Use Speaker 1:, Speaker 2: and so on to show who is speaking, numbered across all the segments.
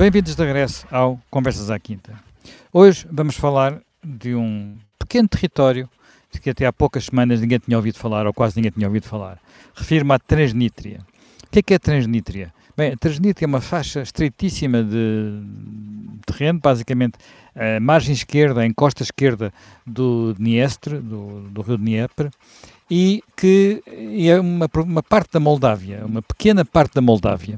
Speaker 1: Bem-vindos de regresso ao Conversas à Quinta. Hoje vamos falar de um pequeno território de que até há poucas semanas ninguém tinha ouvido falar, ou quase ninguém tinha ouvido falar. Refiro-me à Transnítria. O que é que é Transnítria? Bem, a Transnítria é uma faixa estreitíssima de terreno, basicamente a margem esquerda, a encosta esquerda do Dniestre, do, do rio Dnieper, e que é uma, uma parte da Moldávia, uma pequena parte da Moldávia.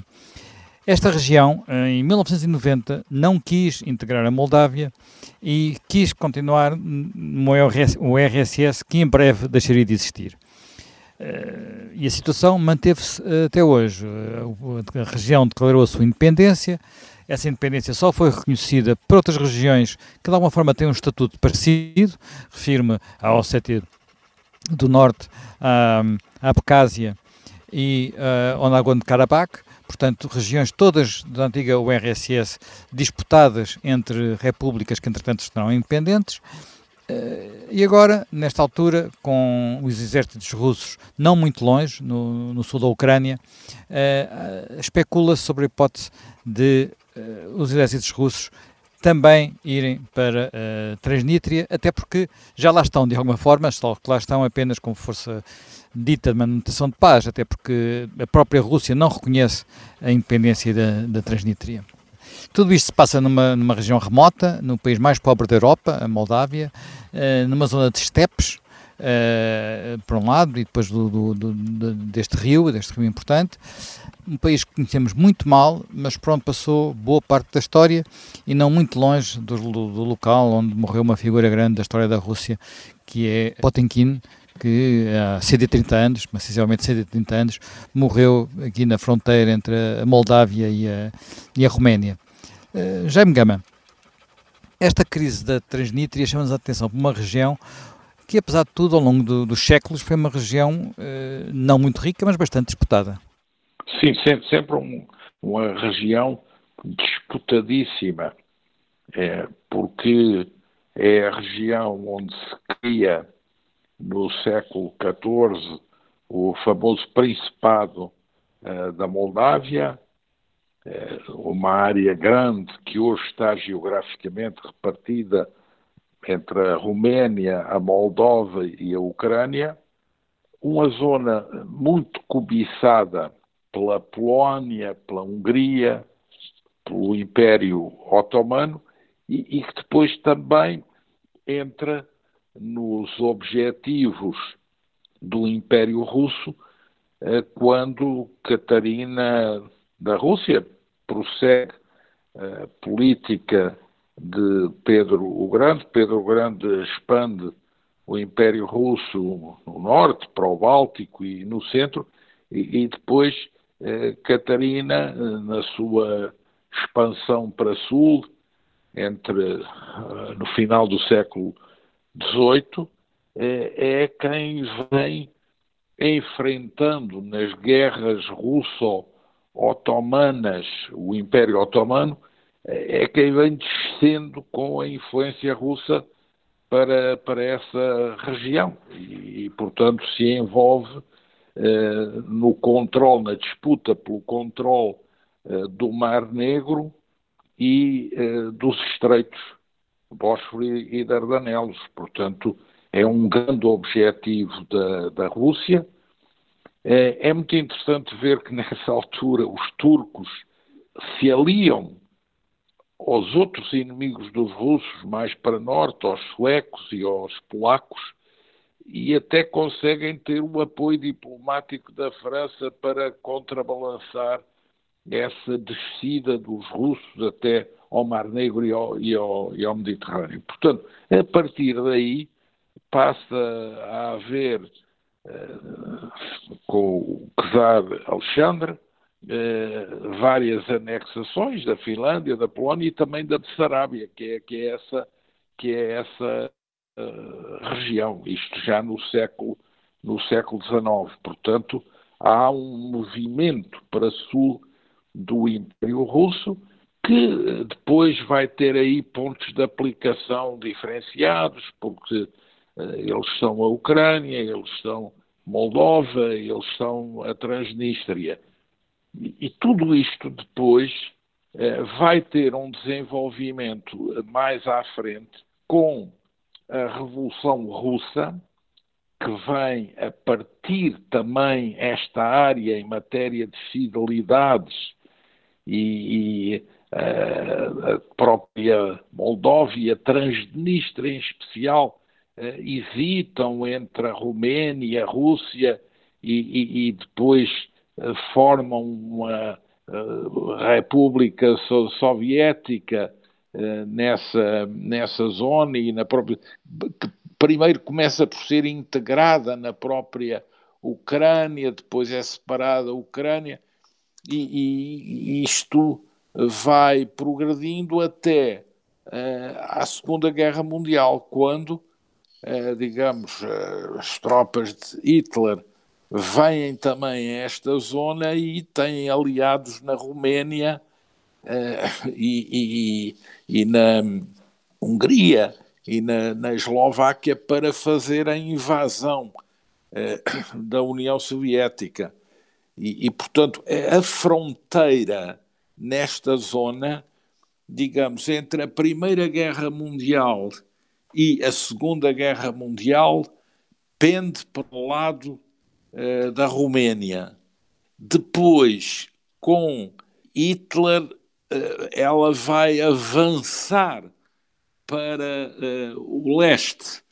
Speaker 1: Esta região, em 1990, não quis integrar a Moldávia e quis continuar no RSS, que em breve deixaria de existir. Eh, e a situação manteve-se até hoje. A região declarou a sua independência, essa independência só foi reconhecida por outras regiões que de alguma forma têm um estatuto parecido, refiro-me à Ossétia do Norte, à, Abcásia e uh, ao Nagorno-Karabakh, portanto, regiões todas da antiga URSS disputadas entre repúblicas que, entretanto, estarão independentes. Uh, e agora, nesta altura, com os exércitos russos não muito longe, no, no sul da Ucrânia, uh, especula-se sobre a hipótese de uh, os exércitos russos também irem para uh, Transnistria, até porque já lá estão de alguma forma, só que lá estão apenas como força dita manutenção de paz, até porque a própria Rússia não reconhece a independência da, da Transnistria. Tudo isto se passa numa, numa região remota, no país mais pobre da Europa, a Moldávia, uh, numa zona de estepes, uh, por um lado, e depois do, do, do, deste rio, deste rio importante, um país que conhecemos muito mal, mas pronto, passou boa parte da história e não muito longe do, do local onde morreu uma figura grande da história da Rússia, que é Potemkin, que há 130 anos, mas sensivelmente 130 anos, morreu aqui na fronteira entre a Moldávia e a, e a Roménia. Uh, Jaime Gama, esta crise da Transnistria chama-nos a atenção para uma região que, apesar de tudo, ao longo do, dos séculos, foi uma região uh, não muito rica, mas bastante disputada.
Speaker 2: Sim, sempre, sempre um, uma região disputadíssima, é, porque é a região onde se cria no século XIV o famoso Principado uh, da Moldávia, uh, uma área grande que hoje está geograficamente repartida entre a Roménia, a Moldova e a Ucrânia, uma zona muito cobiçada pela Polónia, pela Hungria, pelo Império Otomano e, e que depois também entra nos objetivos do Império Russo eh, quando Catarina da Rússia prossegue a política de Pedro o Grande. Pedro o Grande expande o Império Russo no norte, para o Báltico e no centro, e, e depois eh, Catarina, eh, na sua expansão para sul, entre eh, no final do século XVIII, é quem vem enfrentando nas guerras russo-otomanas o Império Otomano, é quem vem descendo com a influência russa para, para essa região. E, portanto, se envolve eh, no controle, na disputa pelo controle eh, do Mar Negro e eh, dos estreitos Bósforo e Dardanelos. Portanto, é um grande objetivo da, da Rússia. É, é muito interessante ver que nessa altura os turcos se aliam aos outros inimigos dos russos, mais para norte, aos suecos e aos polacos, e até conseguem ter o apoio diplomático da França para contrabalançar essa descida dos russos até ao Mar Negro e ao, e ao, e ao Mediterrâneo. Portanto, a partir daí passa a haver, uh, com o czar Alexandre, uh, várias anexações da Finlândia, da Polónia e também da Bessarabia, que é, que é essa, que é essa uh, região, isto já no século, no século XIX. Portanto, há um movimento para sul do Império Russo que depois vai ter aí pontos de aplicação diferenciados, porque uh, eles são a Ucrânia, eles são Moldova, eles são a Transnistria. E, e tudo isto depois eh, vai ter um desenvolvimento mais à frente com a Revolução Russa, que vem a partir também esta área em matéria de fidelidades e, e a própria Moldóvia, Transnistria em especial, hesitam entre a Roménia a Rússia e, e, e depois formam uma República Soviética nessa, nessa zona e na própria. que primeiro começa por ser integrada na própria Ucrânia, depois é separada a Ucrânia, e, e isto vai progredindo até uh, à Segunda Guerra Mundial, quando, uh, digamos, uh, as tropas de Hitler vêm também a esta zona e têm aliados na Roménia e, e, e, na Hungria e na, na Eslováquia para fazer a invasão da União Soviética. E, e, portanto, a fronteira nesta zona, digamos, entre a Primeira Guerra Mundial e a Segunda Guerra Mundial, pende para o lado uh, da Roménia. Depois, com Hitler, uh, ela vai avançar para uh, o leste.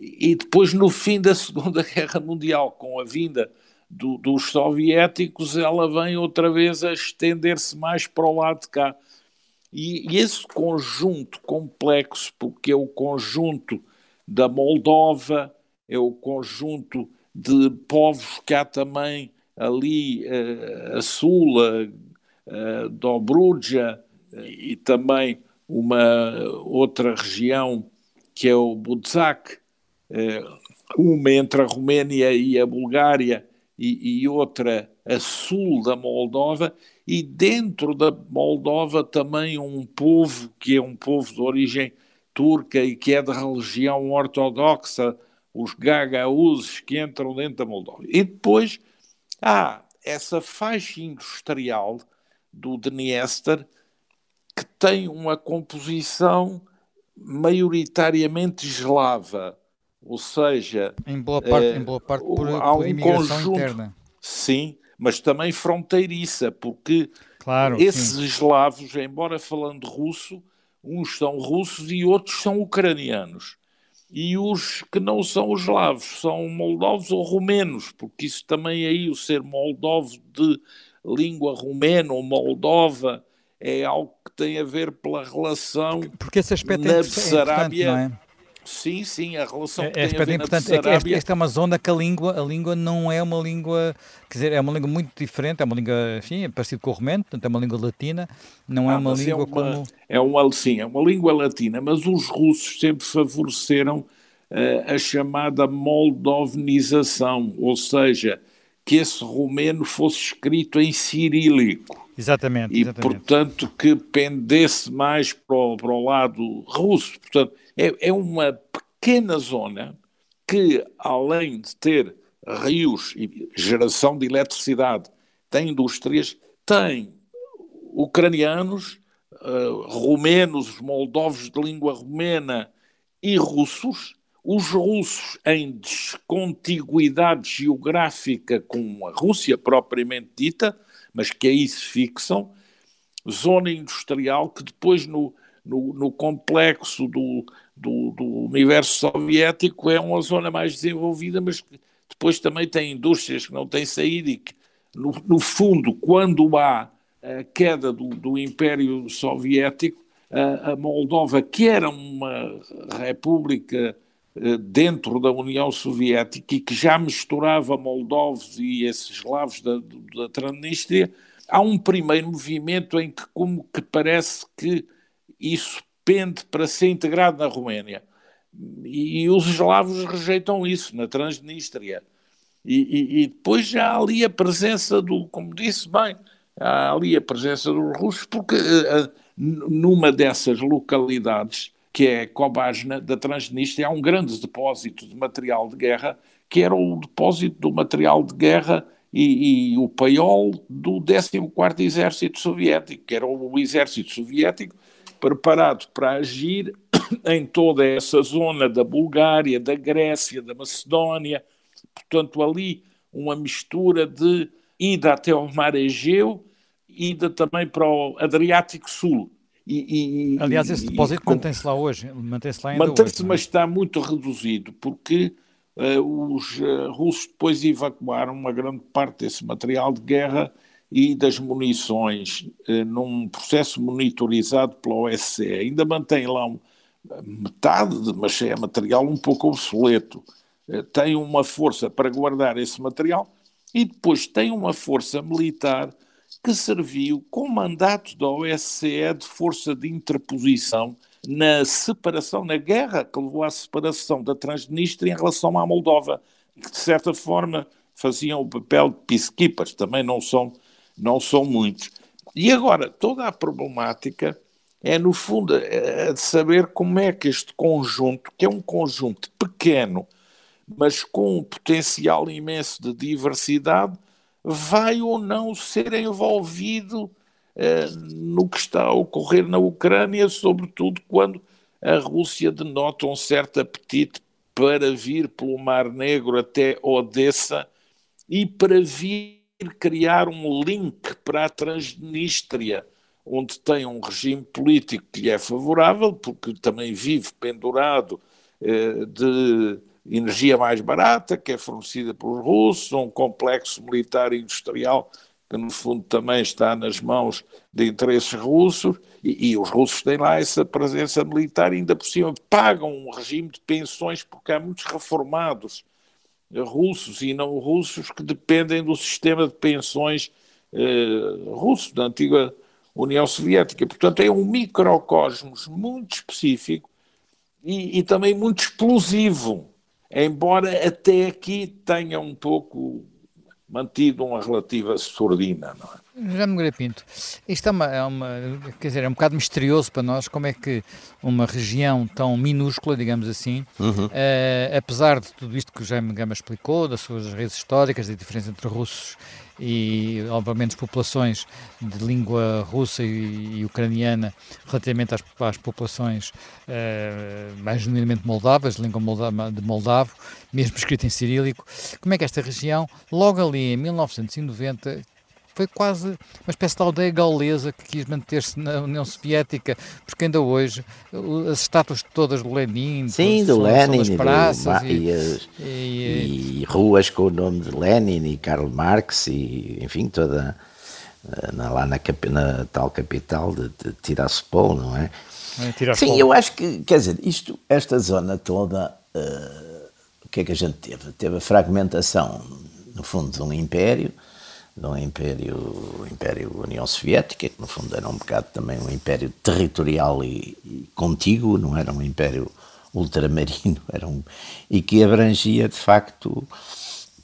Speaker 2: E depois, no fim da Segunda Guerra Mundial, com a vinda do, dos soviéticos, ela vem outra vez a estender-se mais para o lado de cá. E, e, esse conjunto complexo, porque é o conjunto da Moldova, é o conjunto de povos que há também ali uh, a sul, uh, Dobruja uh, e também uma outra região que é o Budzak, uma entre a Roménia e a Bulgária, e, e outra a sul da Moldova, e dentro da Moldova também um povo que é um povo de origem turca e que é de religião ortodoxa, os gagauzes que entram dentro da Moldova. E depois há essa faixa industrial do Dniester que tem uma composição maioritariamente eslava ou seja,
Speaker 1: em boa parte, em boa parte por, há por um conjunto, interna.
Speaker 2: Sim, mas também fronteiriça, porque claro, esses sim. eslavos, embora falando russo, uns são russos e outros são ucranianos. E os que não são eslavos são moldovos ou romenos, porque isso também aí, o ser moldovo de língua romena ou moldova, é algo que tem a ver pela relação
Speaker 1: porque esse aspecto é na é Bessarabia.
Speaker 2: Sim, sim, a relação
Speaker 1: é, que é, tem é esta, é uma zona que a língua, a língua não é uma língua, quer dizer, é uma língua muito diferente, é uma língua, enfim, é parecido com o romeno, portanto é uma língua latina, não é ah, uma é língua é uma, como...
Speaker 2: É uma, sim, é uma língua latina, mas os russos sempre favoreceram uh, a chamada moldovnização, ou seja, que esse romeno fosse escrito em cirílico.
Speaker 1: Exatamente.
Speaker 2: E,
Speaker 1: exatamente.
Speaker 2: portanto, que pendesse mais para o, para o lado russo. Portanto, é, é uma pequena zona que, além de ter rios e geração de eletricidade, tem indústrias, tem ucranianos, uh, romenos, moldovos de língua romena e russos. Os russos, em descontiguidade geográfica com a Rússia propriamente dita, mas que aí se fixam, zona industrial que depois no, no, no complexo do, do, do, universo soviético é uma zona mais desenvolvida, mas que depois também tem indústrias que não têm saída e que, no, no fundo, quando há a queda do, do Império Soviético, a, a, Moldova, que era uma república eh, dentro da União Soviética e que já misturava moldovos e esses eslavos da, da Transnistria, há um primeiro movimento em que como que parece que isso pende para ser integrado na Roménia. E, e os eslavos rejeitam isso na Transnistria. E, e, e, depois já há ali a presença do, como disse bem, há ali a presença dos russos, porque uh, numa dessas localidades, que é Kobajna, da Transnistria, há um grande depósito de material de guerra, que era o depósito do material de guerra e, e o paiol do 14º Exército Soviético, que era o exército soviético preparado para agir em toda essa zona da Bulgária, da Grécia, da Macedónia, portanto ali uma mistura de ida até ao mar Egeu, ida também para o Adriático Sul.
Speaker 1: E, e, Aliás, esse depósito mantém-se lá hoje, mantém-se lá ainda
Speaker 2: Mantém-se,
Speaker 1: é?
Speaker 2: mas está muito reduzido, porque uh, os uh, russos depois evacuaram uma grande parte desse material de guerra e das munições uh, num processo monitorizado pela OSCE. Ainda mantém lá um, metade, mas é material um pouco obsoleto. tem uma força para guardar esse material e depois tem uma força militar que serviu com mandato da OSCE de força de interposição na separação, na guerra que levou à separação da Transnistria em relação à Moldova, que de certa forma faziam o papel de peacekeepers, também não são, não são muitos. E agora, toda a problemática é, no fundo, é de saber como é que este conjunto, que é um conjunto pequeno, mas com um potencial imenso de diversidade, vai ou não ser envolvido eh, no que está a ocorrer na Ucrânia, sobretudo quando a Rússia denota um certo apetite para vir pelo Mar Negro até Odessa e para vir criar um link para a Transnistria, onde tem um regime político que lhe é favorável, porque também vive pendurado eh, de energia mais barata, que é fornecida pelos russos, um complexo militar e industrial que no fundo também está nas mãos de interesses russos, e, e, os russos têm lá essa presença militar, e ainda por cima pagam um regime de pensões, porque há muitos reformados russos e não russos que dependem do sistema de pensões eh, russo, da antiga União Soviética. Portanto, é um microcosmos muito específico e, e também muito explosivo embora até aqui tenha um pouco mantido uma relativa sordina, não é?
Speaker 1: Já me Pinto, isto é uma, é uma, quer dizer, é um bocado misterioso para nós como é que uma região tão minúscula, digamos assim, uhum. uh, apesar de tudo isto que o Jaime Gama explicou, das suas redes históricas, da diferença entre russos e, obviamente, populações de língua russa e, e ucraniana relativamente às, às populações uh, mais genuinamente moldavas, de língua moldava, de moldavo, mesmo escrito em cirílico, como é que esta região, logo ali em 1990, foi quase uma espécie de aldeia gaulesa que quis manter-se na União Soviética, porque ainda hoje as estátuas todas do Lenin,
Speaker 3: Sim, do Lenin e, praças, e, e, e, e, ruas com o nome de Lenin e Karl Marx e enfim toda eh, lá na, na tal capital de, de Tiraspol, não é? é Sim, eu acho que, quer dizer, isto, esta zona toda, uh, que é que a gente teve? Teve a fragmentação, no fundo, de um império, do Império, Império União Soviética, que no fundo era um bocado também um império territorial e, e contíguo, não era um império ultramarino, era um, e que abrangia de facto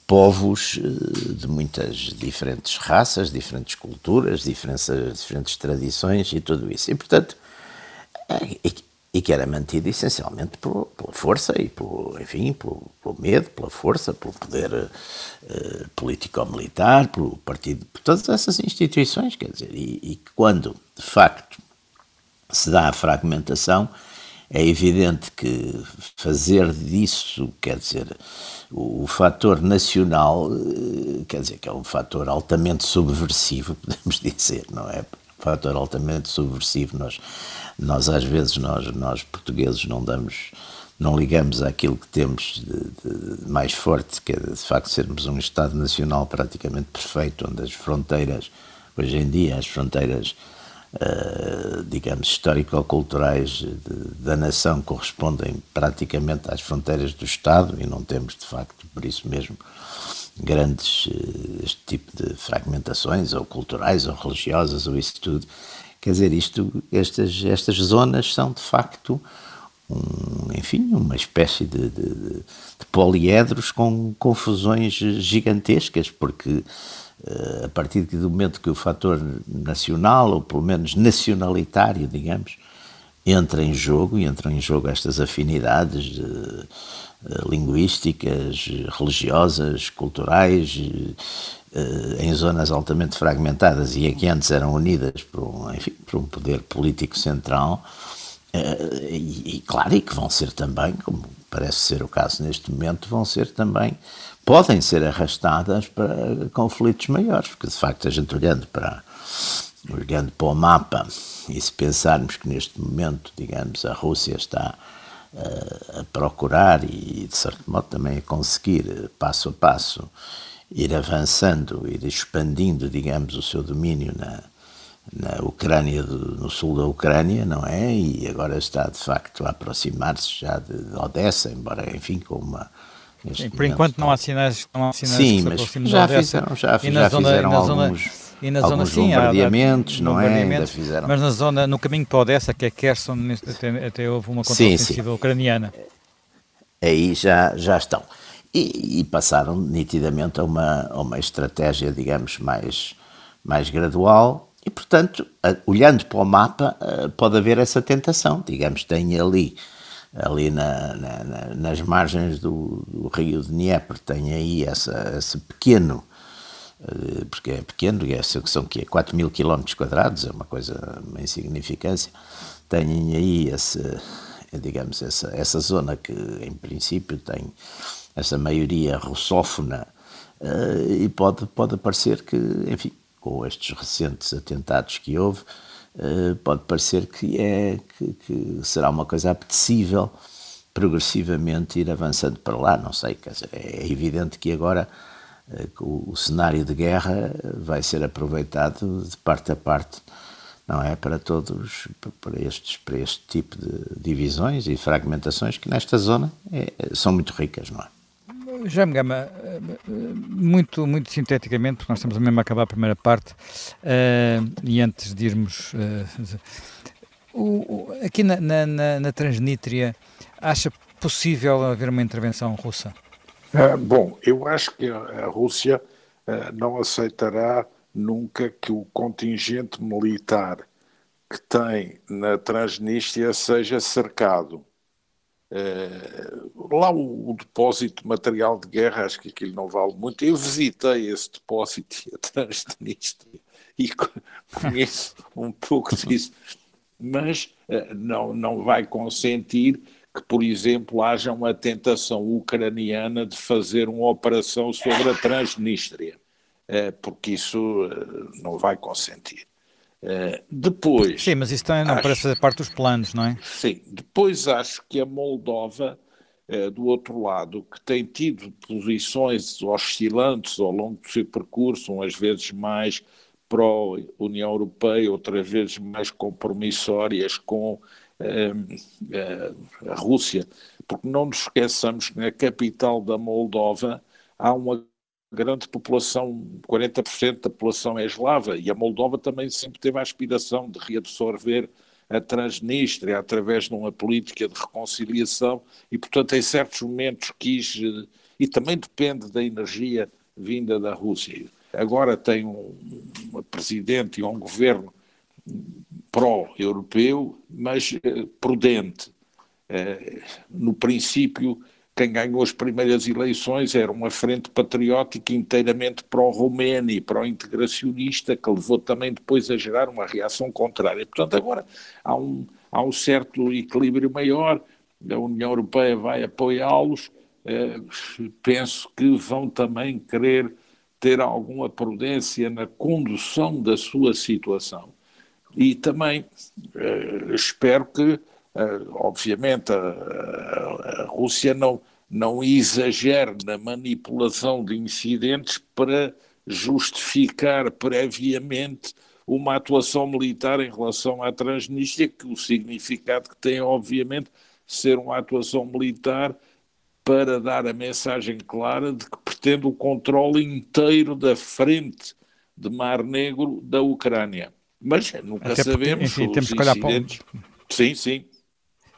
Speaker 3: povos eh, de muitas diferentes raças, diferentes culturas, diferentes, diferentes tradições e tudo isso. E portanto, eh, e que era mantido essencialmente por, pela força e, por, enfim, pelo, medo, pela força, pelo poder uh, político-militar, pelo partido, por todas essas instituições, quer dizer, e, e quando, de facto, se dá a fragmentação, é evidente que fazer disso, quer dizer, o, o fator nacional, uh, quer dizer, que é um fator altamente subversivo, podemos dizer, não é? Um fator altamente subversivo, nós nós às vezes nós nós portugueses não damos não ligamos àquilo que temos de, de mais forte que é de facto sermos um estado nacional praticamente perfeito onde as fronteiras hoje em dia as fronteiras uh, digamos histórico-culturais da nação correspondem praticamente às fronteiras do estado e não temos de facto por isso mesmo grandes uh, este tipo de fragmentações ou culturais ou religiosas ou isso tudo Quer dizer, isto, estas, estas zonas são de facto, um, enfim, uma espécie de, de, de, poliedros com confusões gigantescas, porque uh, a partir do momento que o fator nacional, ou pelo menos nacionalitário, digamos, entra em jogo, e entram em jogo estas afinidades uh, linguísticas, religiosas, culturais, eh, em zonas altamente fragmentadas e que antes eram unidas por um, enfim, por um poder político central, eh, e, e, claro, e que vão ser também, como parece ser o caso neste momento, vão ser também, podem ser arrastadas para conflitos maiores, porque de facto a gente olhando para, olhando para o mapa e se pensarmos que neste momento, digamos, a Rússia está uh, a procurar e de certo modo também a conseguir, passo a passo, ir avançando, ir expandindo, digamos, o seu domínio na, na Ucrânia, do, no sul da Ucrânia, não é? E agora está de facto a aproximar-se já de, de Odessa, embora, enfim, com uma.
Speaker 1: Sim, por enquanto não há sinais, não há sinais
Speaker 3: sim, mas já fizeram, já, e já zona, fizeram alguns, zona, e na zona, sim, bombardeamentos, há, não é? Ainda fizeram.
Speaker 1: Mas na zona, no caminho para Odessa, que é Kherson, até, até houve uma contraofensiva ucraniana.
Speaker 3: Aí já, já estão. E, e, passaram nitidamente a uma, a uma estratégia, digamos, mais, mais gradual. E, portanto, olhando para o mapa, eh, pode haver essa tentação. Digamos, tem ali, ali na, na, nas margens do, do, rio de Dnieper, tem aí essa, esse pequeno, eh, porque é pequeno, é, são que 4 mil quilómetros quadrados, é uma coisa, uma insignificância, tem aí esse, digamos, essa, essa zona que, em princípio, tem essa maioria russófona, uh, e pode, pode parecer que, enfim, com estes recentes atentados que houve, uh, pode parecer que, é, que, que, será uma coisa apetecível progressivamente ir avançando para lá, não sei, quer dizer, é evidente que agora uh, o, o cenário de guerra vai ser aproveitado de parte a parte não é para todos para estes para este tipo de divisões e fragmentações que nesta zona é, são muito ricas não é
Speaker 1: Jaime Gama, muito, muito sinteticamente, porque nós estamos mesmo a acabar a primeira parte, uh, e antes de irmos. Uh, o, o, aqui na, na, na, Transnítria, acha possível haver uma intervenção russa?
Speaker 2: Uh, bom, eu acho que a Rússia não aceitará nunca que o contingente militar que tem na Transnistria seja cercado Uh, lá o, o, depósito de material de guerra, acho que aquilo não vale muito. Eu visitei esse depósito e a Transnistria e conheço um pouco disso, mas uh, não, não vai consentir que, por exemplo, haja uma tentação ucraniana de fazer uma operação sobre a Transnistria, uh, porque isso não vai consentir. Uh, depois.
Speaker 1: Sim, mas isso também não acho, parece fazer parte dos planos, não é?
Speaker 2: Sim, depois acho que a Moldova, uh, do outro lado, que tem tido posições oscilantes ao longo do seu percurso, umas vezes mais pró-União Europeia, outras vezes mais compromissórias com uh, a Rússia, porque não nos esqueçamos que na capital da Moldova há uma grande população, 40% da população é eslava, e a Moldova também sempre teve a aspiração de reabsorver a Transnistria através de uma política de reconciliação e, portanto, em certos momentos quis, e também depende da energia vinda da Rússia. Agora tem um, um presidente e um governo pró-europeu, mas eh, prudente. Eh, no princípio, quem ganhou as primeiras eleições era uma frente patriótica inteiramente pró-romena e pró-integracionista, que levou também depois a gerar uma reação contrária. Portanto, agora há um, há um certo equilíbrio maior, a União Europeia vai apoiá-los, eh, penso que vão também querer ter alguma prudência na condução da sua situação. E também eh, espero que obviamente, a, a, Rússia não, não exagere na manipulação de incidentes para justificar previamente uma atuação militar em relação à Transnistria, que o significado que tem, obviamente, ser uma atuação militar para dar a mensagem clara de que pretende o controle inteiro da frente de Mar Negro da Ucrânia. Mas nunca Até sabemos. Porque, enfim, temos que olhar para Sim, sim.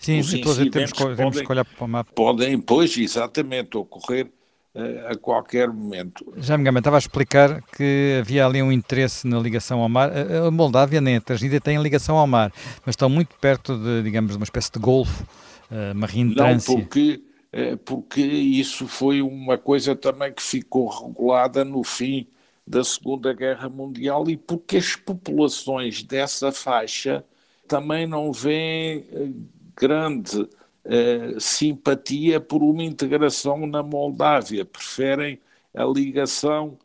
Speaker 1: Sim, os temos, temos podem, que olhar para o mapa.
Speaker 2: Podem, pois, exatamente, ocorrer uh, a qualquer momento.
Speaker 1: Já me estava a explicar que havia ali um interesse na ligação ao mar. A Moldávia nem a Transnistria tem ligação ao mar, mas estão muito perto de, digamos, de uma espécie de golfo, uma reentrância.
Speaker 2: Não, porque, porque isso foi uma coisa também que ficou regulada no fim da Segunda Guerra Mundial e porque as populações dessa faixa também não veem eh, grande eh, simpatia por uma integração na Moldávia, preferem a ligação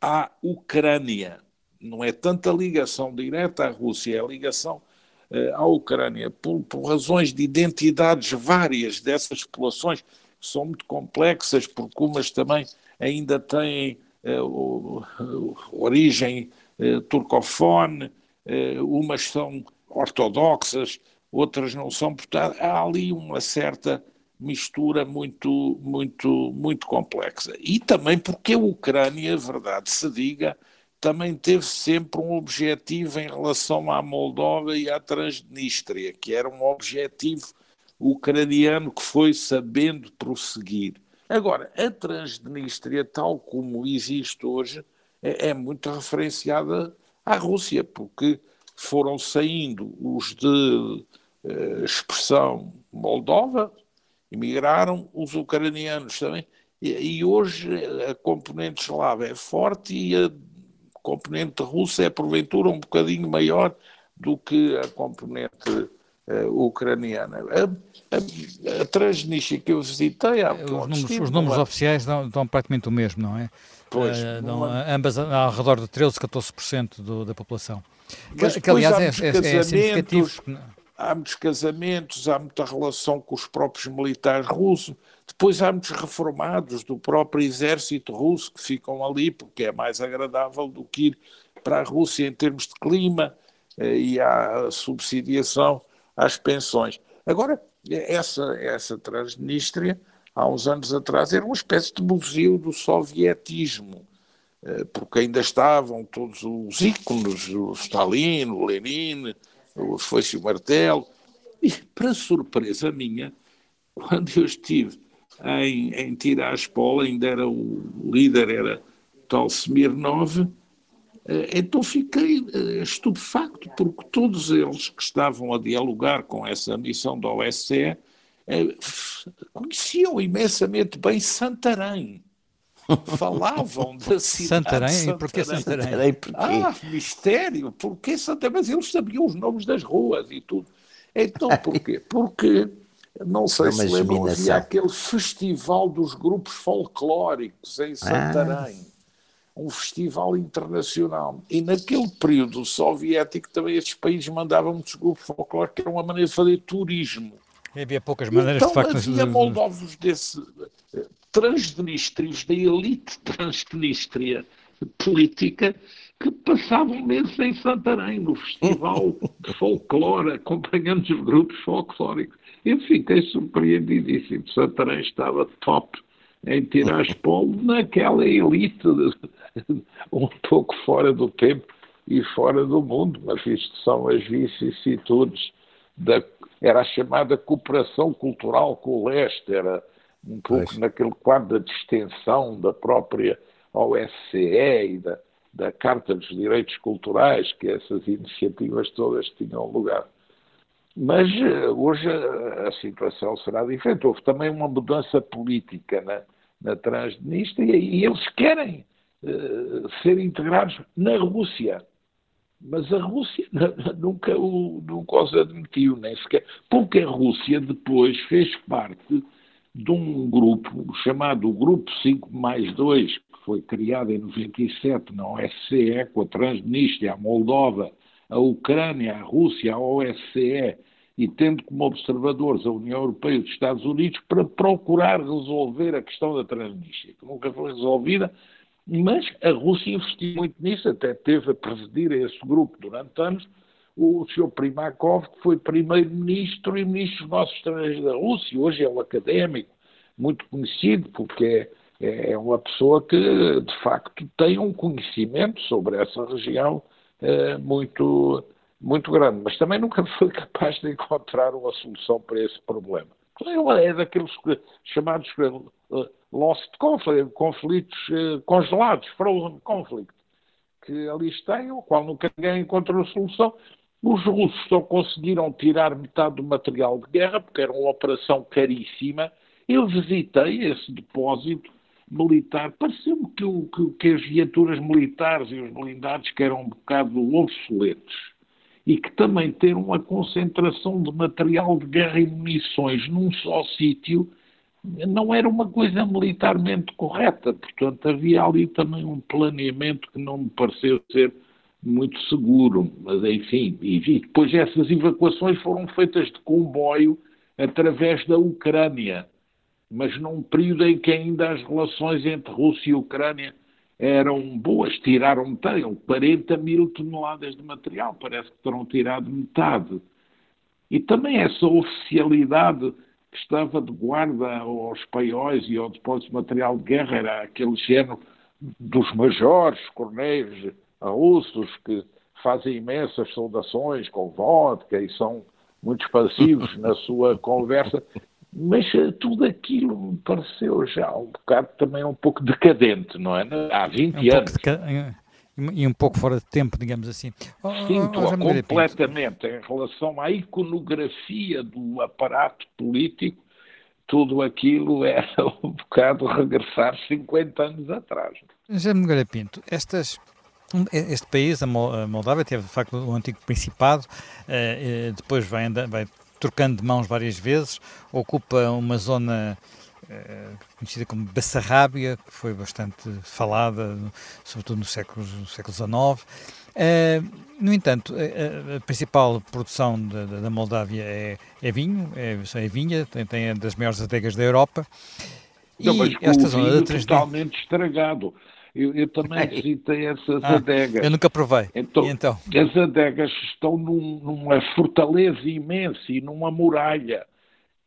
Speaker 2: à Ucrânia. Não é tanta ligação direta à Rússia, é a ligação uh, à Ucrânia, por, por, razões de identidades várias dessas populações, que são muito complexas, porque umas também ainda têm uh, origem uh, turcofone, umas são ortodoxas, outras não são, portanto, há ali uma certa mistura muito, muito, muito complexa. E também porque a Ucrânia, verdade se diga, também teve sempre um objetivo em relação à Moldova e à Transnistria, que era um objetivo ucraniano que foi sabendo prosseguir. Agora, a Transnistria, tal como existe hoje, é, é muito referenciada à Rússia, porque foram saindo os de expressão moldova, emigraram os ucranianos também, e, e, hoje a componente eslava é forte e a componente russa é porventura um bocadinho do que a componente uh, ucraniana. A, a, a Transnistria que eu visitei há
Speaker 1: Os números, os números oficiais dão, dão, praticamente o mesmo, não é? Pois, uh, dão, ambas ao redor de 13, 14% do, da população.
Speaker 2: Mas que, aliás é, é, é significativo. Há muitos casamentos, há muita relação com os próprios militares russos. Depois há muitos reformados do próprio exército russo que ficam ali porque é mais agradável do que ir para a Rússia em termos de clima eh, e há subsidiação às pensões. Agora, essa, essa Transnistria, há uns anos atrás, era uma espécie de museu do sovietismo eh, porque ainda estavam todos os ícones, o Stalin, o Lenin, o Foice o Martelo. E, para surpresa minha, quando eu estive em, em Tiraspol, ainda era o líder, era tal Smirnov, eh, então fiquei eh, estupefacto, porque todos eles que estavam a dialogar com essa missão da OSCE conheciam imensamente bem Santarém falavam da cidade
Speaker 1: Santarém?
Speaker 2: de Santarém.
Speaker 1: Porquê Santarém? Santarém
Speaker 2: porquê? Ah, mistério, porquê Santarém? Mas eles sabiam os nomes das ruas e tudo. Então porquê? Porque, não sei é se lembram, havia aquele festival dos grupos folclóricos em Santarém. Ah. Um festival internacional. E naquele período soviético também estes países mandavam muitos grupos folclóricos, que era uma maneira de fazer turismo.
Speaker 1: Havia poucas maneiras
Speaker 2: então,
Speaker 1: de facto.
Speaker 2: Havia moldovos desse, transdnistrios da elite transdnistria política que passavam meses em Santarém, no festival de folclore, acompanhando os grupos folclóricos. Eu fiquei surpreendidíssimo. Santarém estava top em Tiraspol, naquela elite, um pouco fora do tempo e fora do mundo, mas isto são as vicissitudes da. Era a chamada cooperação cultural com o leste, era um pouco pois. naquele quadro de extensão da própria OSCE e da, da Carta dos Direitos Culturais, que essas iniciativas todas tinham lugar. Mas eh, hoje a, a situação será diferente. Houve também uma mudança política na, na Transnistria e eles querem uh, ser integrados na Rússia. Mas a Rússia nunca, o, nunca os admitiu, nem sequer. Porque a Rússia depois fez parte de um grupo chamado Grupo 5 mais 2, que foi criado em 97 na OSCE, com a Transnistria, a Moldova, a Ucrânia, a Rússia, a OSCE, e tendo como observadores a União Europeia e os Estados Unidos, para procurar resolver a questão da Transnistria, que nunca foi resolvida, mas a Rússia investiu muito nisso, até teve a presidir esse grupo durante anos, o Sr. Primakov, que foi primeiro-ministro e ministro dos nossos estrangeiros da Rússia, hoje é um académico muito conhecido, porque é, é uma pessoa que, de facto, tem um conhecimento sobre essa região é, muito, muito grande, mas também nunca foi capaz de encontrar uma solução para esse problema. Ele é daqueles chamados uh, lost conflict, conflitos uh, congelados, frozen conflict, que ali estão, ao qual nunca ninguém encontrou solução, os russos só conseguiram tirar metade do material de guerra, porque era uma operação caríssima. Eu visitei esse depósito militar. Pareceu-me que, que, que, as viaturas militares e os blindados que eram um bocado obsoletos e que também ter uma concentração de material de guerra e munições num só sítio não era uma coisa militarmente correta. Portanto, havia ali também um planeamento que não me pareceu ser muito seguro. Mas, enfim, e depois essas evacuações foram feitas de comboio através da Ucrânia, mas num período em que ainda as relações entre Rússia e Ucrânia eram boas, tiraram metade, 40 mil toneladas de material, parece que terão tirado metade. E também essa oficialidade que estava de guarda aos paióis e ao depósito de material de guerra era aquele género dos majores, coronéis russos que fazem imensas saudações com vodka e são muito expansivos na sua conversa, mas eh, tudo aquilo me pareceu já um bocado também um pouco decadente, não é? Há 20 um anos.
Speaker 1: E um pouco fora de tempo, digamos assim.
Speaker 2: Sinto oh, oh, completamente em relação à iconografia do aparato político, tudo aquilo era um bocado regressar 50 anos atrás.
Speaker 1: José Nogueira Pinto, estas este país, a Moldávia, teve de facto o antigo Principado, eh, eh, depois vai, vai trocando de mãos várias vezes, ocupa uma zona eh, conhecida como Bessarrábia, que foi bastante falada, sobretudo no século, no século XIX. no entanto, a, principal produção da, da Moldávia é, é, vinho, é, é vinha, tem, tem das maiores adegas da Europa.
Speaker 2: E Não, esta zona da totalmente estragado. Eu, eu também visitei essas ah, adegas.
Speaker 1: Eu nunca provei. Então, então?
Speaker 2: As adegas estão num, numa fortaleza imensa e numa muralha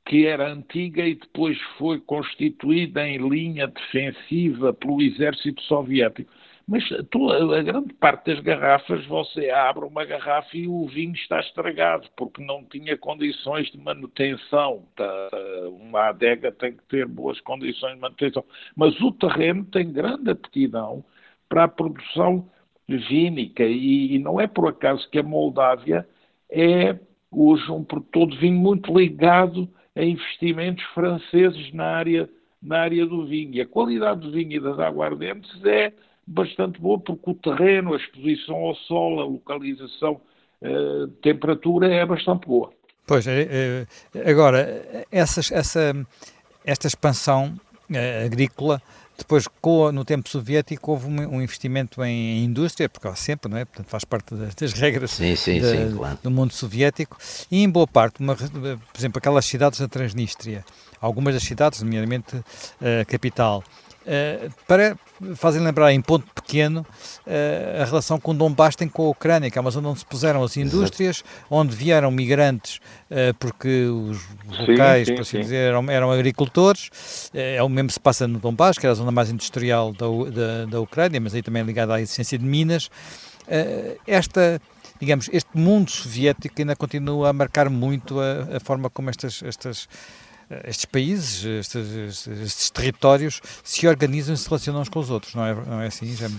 Speaker 2: que era antiga e depois foi constituída em linha defensiva pelo exército soviético. Mas a grande parte das garrafas, você abre uma garrafa e o vinho está estragado, porque não tinha condições de manutenção. Tá, uma adega tem que ter boas condições de manutenção. Mas o terreno tem grande aptidão para a produção vínica e, e não é por acaso que a Moldávia é hoje um produtor de vinho muito ligado a investimentos franceses na área, na área do vinho. E a qualidade do vinho e das aguardentes é bastante boa, porque o terreno, a exposição ao sol, a localização, a eh, temperatura é bastante boa.
Speaker 1: Pois, é, é, agora, essas, essa, esta expansão agrícola, depois, no tempo soviético, houve um, investimento em indústria, porque há sempre, não é? Portanto, faz parte das, das regras
Speaker 3: sim, sim,
Speaker 1: de,
Speaker 3: sim, claro.
Speaker 1: do mundo soviético. E, em boa parte, uma, por exemplo, aquelas cidades da Transnistria, algumas das cidades, nomeadamente a capital, Uh, para, fazem lembrar em ponto pequeno uh, a relação com Donbass tem com a Ucrânia, que é uma zona onde se puseram as indústrias, Exato. onde vieram migrantes uh, porque os locais, por assim dizer, eram, eram agricultores. é o mesmo que se passa no Donbass, que era a zona mais industrial da, da, da Ucrânia, mas aí também ligada à existência de minas. esta digamos, este mundo soviético ainda continua a marcar muito a, a forma como estas, estas estes países, estes, estes, territórios se organizam e se relacionam uns com os outros, não é, não é assim, já me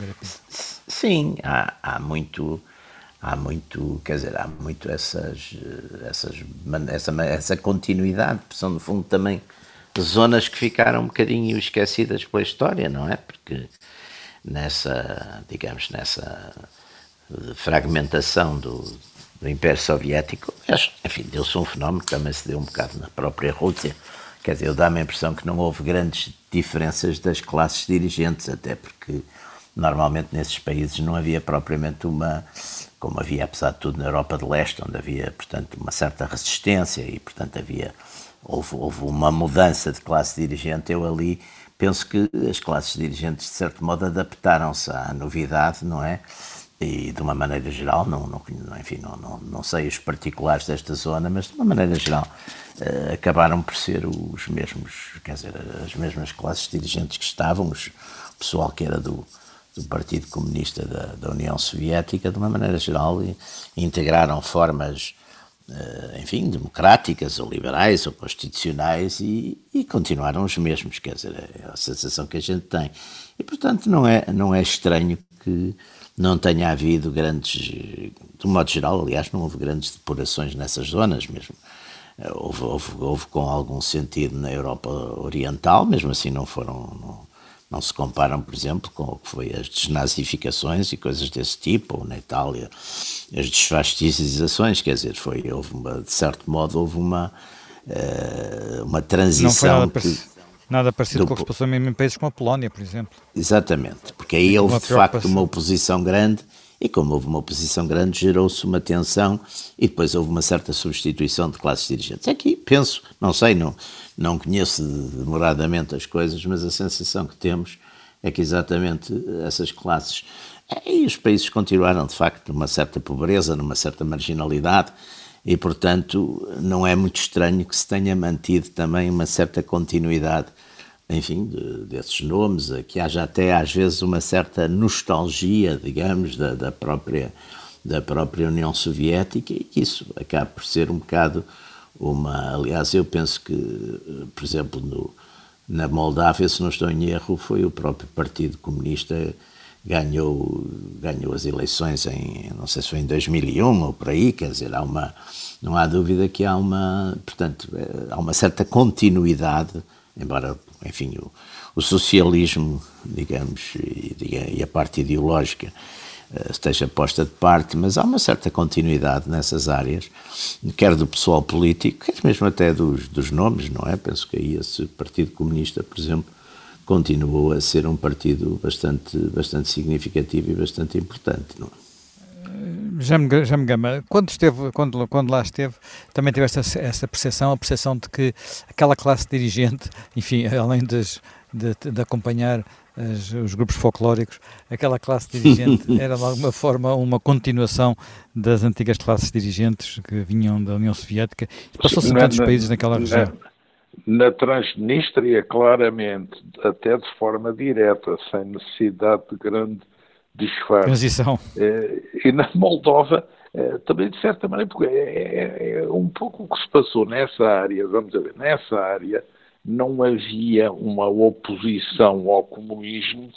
Speaker 3: Sim, há, há muito há muito, quer dizer, há muito essas, essas essa, essa continuidade, são no fundo também zonas que ficaram um bocadinho esquecidas pela história, não é? Porque nessa, digamos, nessa fragmentação do, do Império Soviético, mas, enfim, deu-se um fenómeno que também se deu um bocado na própria Rússia. Quer dizer, dá-me a impressão que não houve grandes diferenças das classes dirigentes, até porque normalmente nesses países não havia propriamente uma, como havia apesar de tudo na Europa de Leste, onde havia, portanto, uma certa resistência e, portanto, havia, houve, houve uma mudança de classe dirigente. Eu ali penso que as classes dirigentes, de certo modo, adaptaram-se à novidade, não é? E de uma maneira geral, não, não, enfim, não, não, não sei os particulares desta zona, mas de uma maneira geral uh, acabaram por ser os mesmos, quer dizer, as mesmas classes dirigentes que estavam, os, o pessoal que era do, do Partido Comunista da, da União Soviética, de uma maneira geral, e, integraram formas, uh, enfim, democráticas ou liberais ou constitucionais e, e continuaram os mesmos, quer dizer, é a sensação que a gente tem. E, portanto, não é, não é estranho que não tenha havido grandes, de modo geral, aliás, não houve grandes depurações nessas zonas mesmo. Houve, houve, houve com algum sentido na Europa Oriental, mesmo assim não foram, não, não se comparam, por exemplo, com o que foi as desnazificações e coisas desse tipo, ou na Itália as desfascizações, quer dizer, foi, houve uma, de certo modo, houve uma, uh, uma transição
Speaker 1: nada parecido do... com o que se passou mesmo em países como a Polónia, por exemplo.
Speaker 3: Exatamente, porque aí houve de facto uma oposição grande e como houve uma oposição grande, gerou-se uma tensão e depois houve uma certa substituição de classes dirigentes. Aqui penso, não sei, não, não conheço demoradamente as coisas, mas a sensação que temos é que exatamente essas classes e os países continuaram de facto numa certa pobreza, numa certa marginalidade e portanto não é muito estranho que se tenha mantido também uma certa continuidade enfim, de, desses nomes, que haja até às vezes uma certa nostalgia, digamos, da, da, própria, da própria União Soviética e que isso acaba por ser um bocado uma. Aliás, eu penso que, por exemplo, no, na Moldávia, se não estou em erro, foi o próprio Partido Comunista ganhou ganhou as eleições em não sei se foi em 2001 ou por aí quer dizer há uma não há dúvida que há uma portanto eh, há uma certa continuidade embora enfim, o, o socialismo, digamos, e, e, a parte ideológica uh, esteja posta de parte, mas há uma certa continuidade nessas áreas, quer do pessoal político, quer mesmo até dos, dos nomes, não é? Penso que aí esse Partido Comunista, por exemplo, continuou a ser um partido bastante, bastante significativo e bastante importante, não é?
Speaker 1: já me, já me gama. Quando, esteve, quando, quando lá esteve, também teve essa, essa percepção, a percepção de que aquela classe dirigente, enfim, além de, de acompanhar as, os grupos folclóricos, aquela classe dirigente era de alguma forma uma continuação das antigas classes dirigentes que vinham da União Soviética e passou-se em tantos países naquela região.
Speaker 2: Na, na Transnistria, claramente, até de forma direta, sem necessidade de grande disfarce.
Speaker 1: Transição.
Speaker 2: É, e na Moldova, é, também de certa maneira, porque é, é, é, um pouco o que se passou nessa área, vamos ver, nessa área não havia uma oposição ao comunismo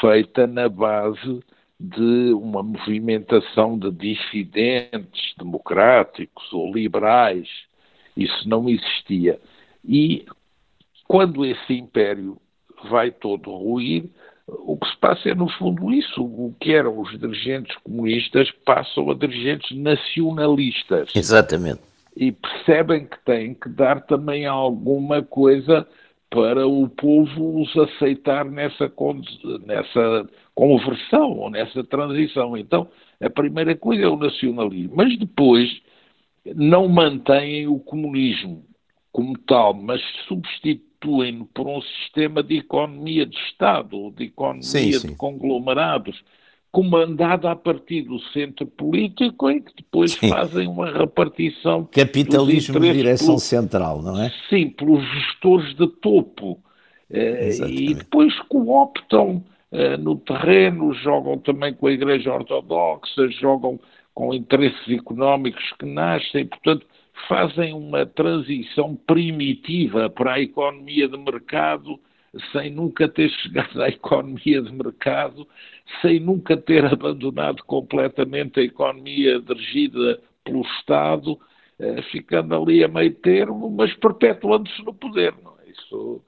Speaker 2: feita na base de uma movimentação de dissidentes democráticos ou liberais. Isso não existia. E quando esse império vai todo ruir, o que se passa é, no fundo, isso. O que eram os dirigentes comunistas passam a dirigentes nacionalistas.
Speaker 3: Exatamente.
Speaker 2: E percebem que têm que dar também alguma coisa para o povo os aceitar nessa, nessa conversão ou nessa transição. Então, a primeira coisa é o nacionalismo. Mas depois não mantêm o comunismo como tal, mas substituem substituem por um sistema de economia de Estado, ou de economia sim, sim. de conglomerados, comandada a partir do centro político e que depois sim. fazem uma repartição.
Speaker 3: Capitalismo de direção central, não é?
Speaker 2: Sim, pelos gestores de topo. Eh, e depois cooptam eh, no terreno, jogam também com a Igreja Ortodoxa, jogam com interesses económicos que nascem, portanto, fazem uma transição primitiva para a economia de mercado, sem nunca ter chegado à economia de mercado, sem nunca ter abandonado completamente a economia dirigida pelo Estado, eh, ficando ali a meio termo, mas perpetuando-se no poder. É? Isso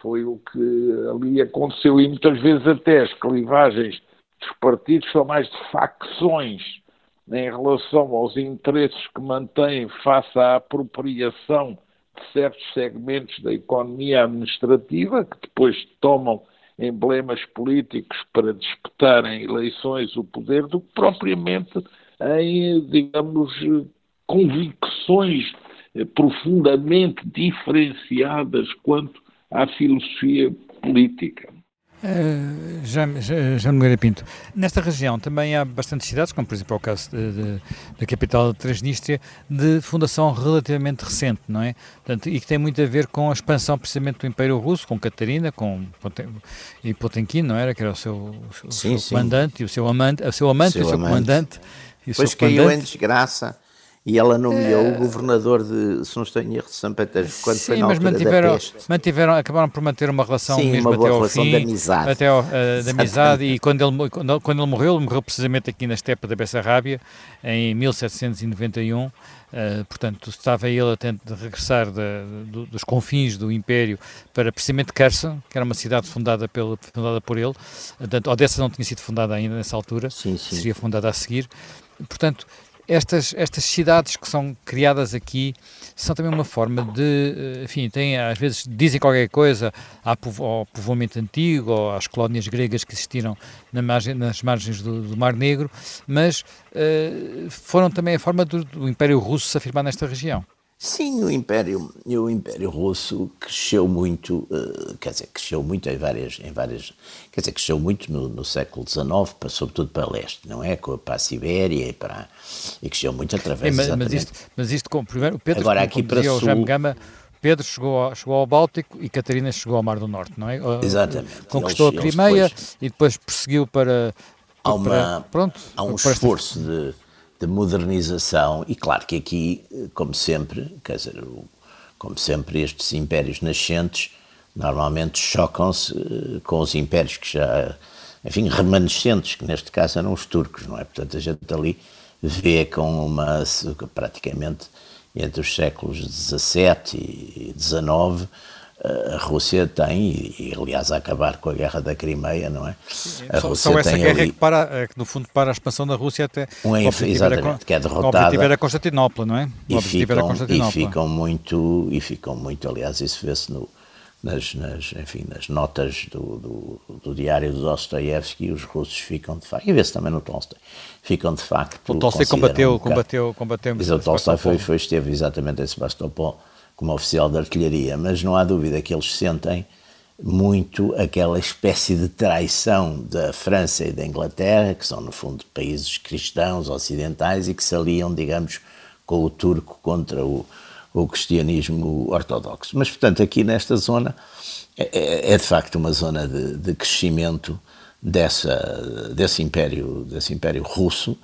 Speaker 2: foi o que ali aconteceu e muitas vezes até as clivagens dos partidos são mais de facções em relação aos interesses que mantêm face à apropriação de certos segmentos da economia administrativa, que depois tomam emblemas políticos para disputarem eleições o poder, do que propriamente em, digamos, convicções profundamente diferenciadas quanto à filosofia política.
Speaker 1: Uh, já, já, já Nogueira Pinto, nesta região também há bastantes cidades, como por exemplo é o caso da capital de Transnistria, de fundação relativamente recente, não é? Portanto, e que tem muito a ver com a expansão precisamente do Império Russo, com Catarina, com e Potemkin, não era? Que era o seu, o sim, seu comandante e o seu amante, o seu amante seu e o seu amante. comandante.
Speaker 3: E Depois caiu em desgraça e ela nomeou o governador de, se não estou em erro, de São Petersburgo, quando
Speaker 1: Sim,
Speaker 3: foi na
Speaker 1: mas mantiveram, mantiveram, acabaram por manter uma relação
Speaker 3: Sim,
Speaker 1: mesmo
Speaker 3: uma boa
Speaker 1: até ao
Speaker 3: relação
Speaker 1: fim,
Speaker 3: de amizade.
Speaker 1: até ao, uh, de amizade e quando ele, quando, quando ele morreu, ele morreu precisamente aqui na estepa da Bessarrábia, em 1791, uh, portanto estava ele a tentar regressar dos confins do Império para precisamente Kherson, que era uma cidade fundada, pelo, fundada por ele, portanto Odessa não tinha sido fundada ainda nessa altura,
Speaker 3: sim, sim.
Speaker 1: seria fundada a seguir, portanto estas, estas cidades que são criadas aqui são também uma forma de, eh, enfim, às vezes dizem qualquer coisa ao povoamento antigo ou às colónias gregas que existiram na margem, nas margens do, do, Mar Negro, mas uh, foram também a forma do, do Império Russo se afirmar nesta região.
Speaker 3: Sim, o Império, o Império Russo cresceu muito, uh, quer dizer, cresceu muito em várias, em várias quer dizer, cresceu muito no, no século XIX, para, sobretudo para leste, não é? Para a Sibéria e para e cresceu muito através
Speaker 1: Sim, mas,
Speaker 3: mas
Speaker 1: isto, mas isto com, primeiro, o Pedro,
Speaker 3: Agora,
Speaker 1: como,
Speaker 3: aqui
Speaker 1: como
Speaker 3: para
Speaker 1: dizia
Speaker 3: sul,
Speaker 1: Pedro chegou ao, chegou ao Báltico e Catarina chegou ao Mar do Norte, não é?
Speaker 3: Exatamente.
Speaker 1: Conquistou
Speaker 3: eles,
Speaker 1: a Crimeia
Speaker 3: depois,
Speaker 1: e depois perseguiu para...
Speaker 3: Há, uma,
Speaker 1: para, pronto,
Speaker 3: há um
Speaker 1: para
Speaker 3: esforço de, de modernização e claro que aqui, como sempre, quer dizer, como sempre estes impérios nascentes normalmente chocam-se eh, com os impérios que já, enfim, remanescentes, que neste caso eram os turcos, não é? Portanto, a gente ali vê com uma, praticamente, entre os séculos XVII e XIX, a Rússia tem, e, aliás a acabar com a guerra da Crimeia, não é?
Speaker 1: A só, Rússia só essa tem guerra ali... é que, para, é que no fundo para a expansão da Rússia até
Speaker 3: um, exatamente, que é derrotada. O
Speaker 1: objetivo era Constantinopla, não é?
Speaker 3: E ficam, e ficam muito, e ficam muito, aliás isso vê-se no, nas, nas, enfim, nas notas do, do, do diário do Dostoiévski, os russos ficam de facto, e vê-se também no Tolstói, ficam de facto...
Speaker 1: O Tolstói combateu, um combateu, combateu...
Speaker 3: Mas o Tolstói foi, foi, esteve exatamente em Sebastopol como oficial de artilharia, mas não há dúvida que eles sentem muito aquela espécie de traição da França e da Inglaterra, que são no fundo países cristãos ocidentais e que se aliam, digamos, com o turco contra o, o cristianismo ortodoxo. Mas, portanto, aqui nesta zona é, é, é de facto uma zona de, de, crescimento dessa, desse, império, desse império russo,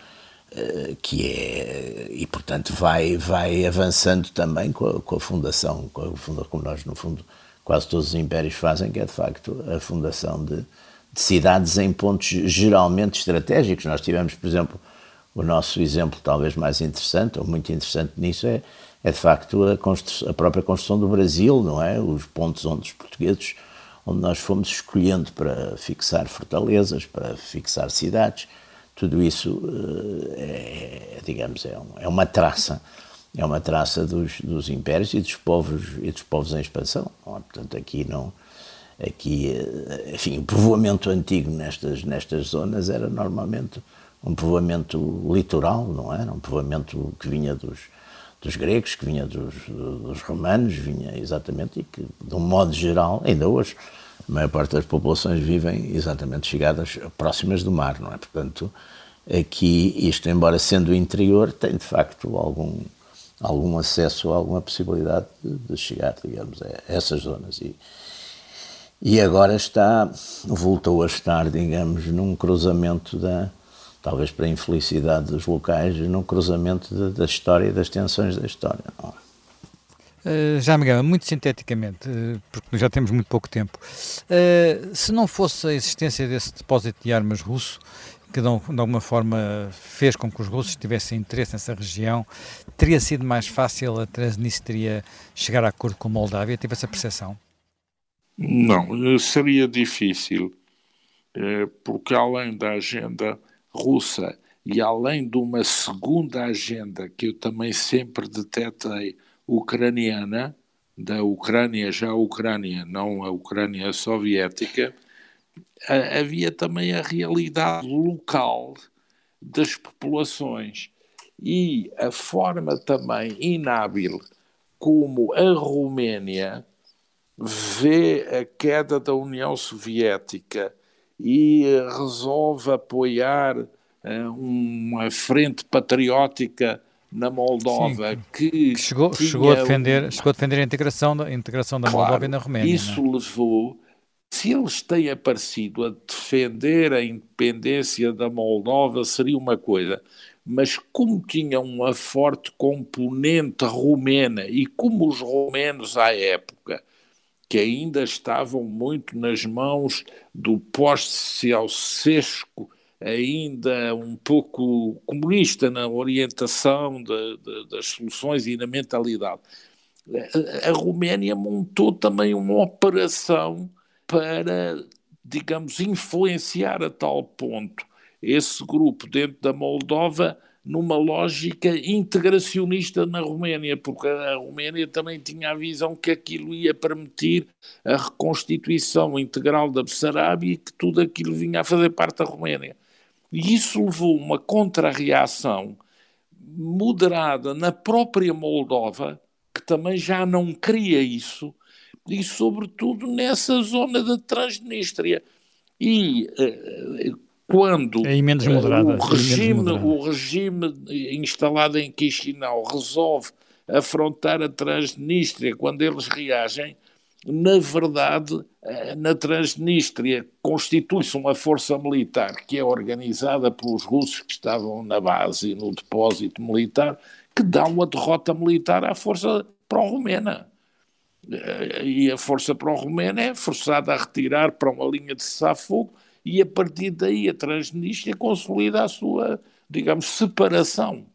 Speaker 3: que é, e portanto vai, vai avançando também com a, com a fundação, com a fundação, como nós no fundo quase todos os impérios fazem, que é de facto a fundação de, de cidades em pontos geralmente estratégicos. Nós tivemos, por exemplo, o nosso exemplo talvez mais interessante, ou muito interessante nisso, é é de facto a, a, própria construção do Brasil, não é? Os pontos onde os portugueses, onde nós fomos escolhendo para fixar fortalezas, para fixar cidades, tudo isso eh, é, digamos, é, um, é, uma traça, é uma traça dos, dos impérios e dos povos e dos povos em expansão. É? Portanto, aqui não, aqui, eh, enfim, o povoamento antigo nestas nestas zonas era normalmente um povoamento litoral, não era? Um povoamento que vinha dos dos gregos, que vinha dos, dos, romanos, vinha exatamente, e que, de um modo geral, ainda hoje, a maior parte das populações vivem exatamente chegadas próximas do mar, não é? Portanto, aqui, isto, embora sendo interior, tem de facto algum, algum acesso, alguma possibilidade de, de chegar, digamos, a essas zonas. E, e agora está, voltou a estar, digamos, num cruzamento da, talvez para a infelicidade dos locais, no cruzamento de, da história e das tensões da história. Não
Speaker 1: Uh, já gama, muito sinteticamente, uh, porque já temos muito pouco tempo, uh, se não fosse a existência desse depósito de armas russo, que de, de alguma forma fez com que os russos tivessem interesse nessa região, teria sido mais fácil a Transnistria chegar a acordo com a Moldávia? Tive essa percepção?
Speaker 2: Não, seria difícil, porque além da agenda russa e além de uma segunda agenda que eu também sempre detetei ucraniana, da Ucrânia já a Ucrânia, não a Ucrânia soviética, havia também a realidade local das populações. E a forma também inábil como a Roménia vê a queda da União Soviética e resolve apoiar uh, uma frente patriótica na Moldova Sim, que,
Speaker 1: que, chegou, chegou, a defender, chegou a defender a integração da, a integração da claro, Moldova na Roménia.
Speaker 2: Isso não? É? levou, se eles têm aparecido a defender a independência da Moldova, seria uma coisa, mas como tinha uma forte componente romena e como os romenos à época, que ainda estavam muito nas mãos do pós-Ceausescu, ainda um pouco comunista na orientação de, de, das soluções e na mentalidade. A, a Roménia montou também uma operação para, digamos, influenciar a tal ponto esse grupo dentro da Moldova numa lógica integracionista na Roménia, porque a Roménia também tinha a visão que aquilo ia permitir a reconstituição integral da Bessarabia e que tudo aquilo vinha a fazer parte da Roménia. E isso levou uma contra-reação moderada na própria Moldova, que também já não queria isso, e sobretudo nessa zona da Transnistria. E uh, quando
Speaker 1: é moderada,
Speaker 2: o, regime, o regime instalado em Chisinau resolve afrontar a Transnistria, quando eles reagem, na verdade, eh, na Transnistria constitui-se uma força militar que é organizada pelos russos que estavam na base e no depósito militar, que dá uma derrota militar à força pró-romena. Eh, e a força pró-romena é forçada a retirar para uma linha de cessar-fogo e a partir daí a Transnistria consolida a sua, digamos, separação.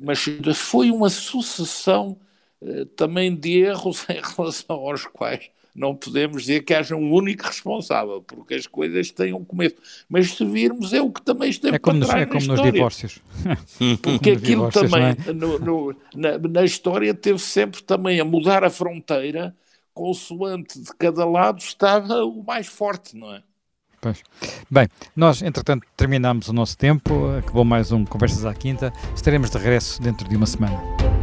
Speaker 2: Mas foi uma sucessão eh, também de erros em relação aos quais não podemos dizer que haja um único responsável, porque as coisas têm um começo. Mas se virmos, é o que também esteve
Speaker 1: é como
Speaker 2: para trás
Speaker 1: nos, É como
Speaker 2: história.
Speaker 1: nos divórcios.
Speaker 2: Porque aquilo também, é? no, no, na, na, história, teve sempre também a mudar a fronteira, consoante de cada lado estava o mais forte, não é?
Speaker 1: Pois. Bem, nós, entretanto, terminamos o nosso tempo. Acabou mais um Conversas à Quinta. Estaremos de regresso dentro de uma semana.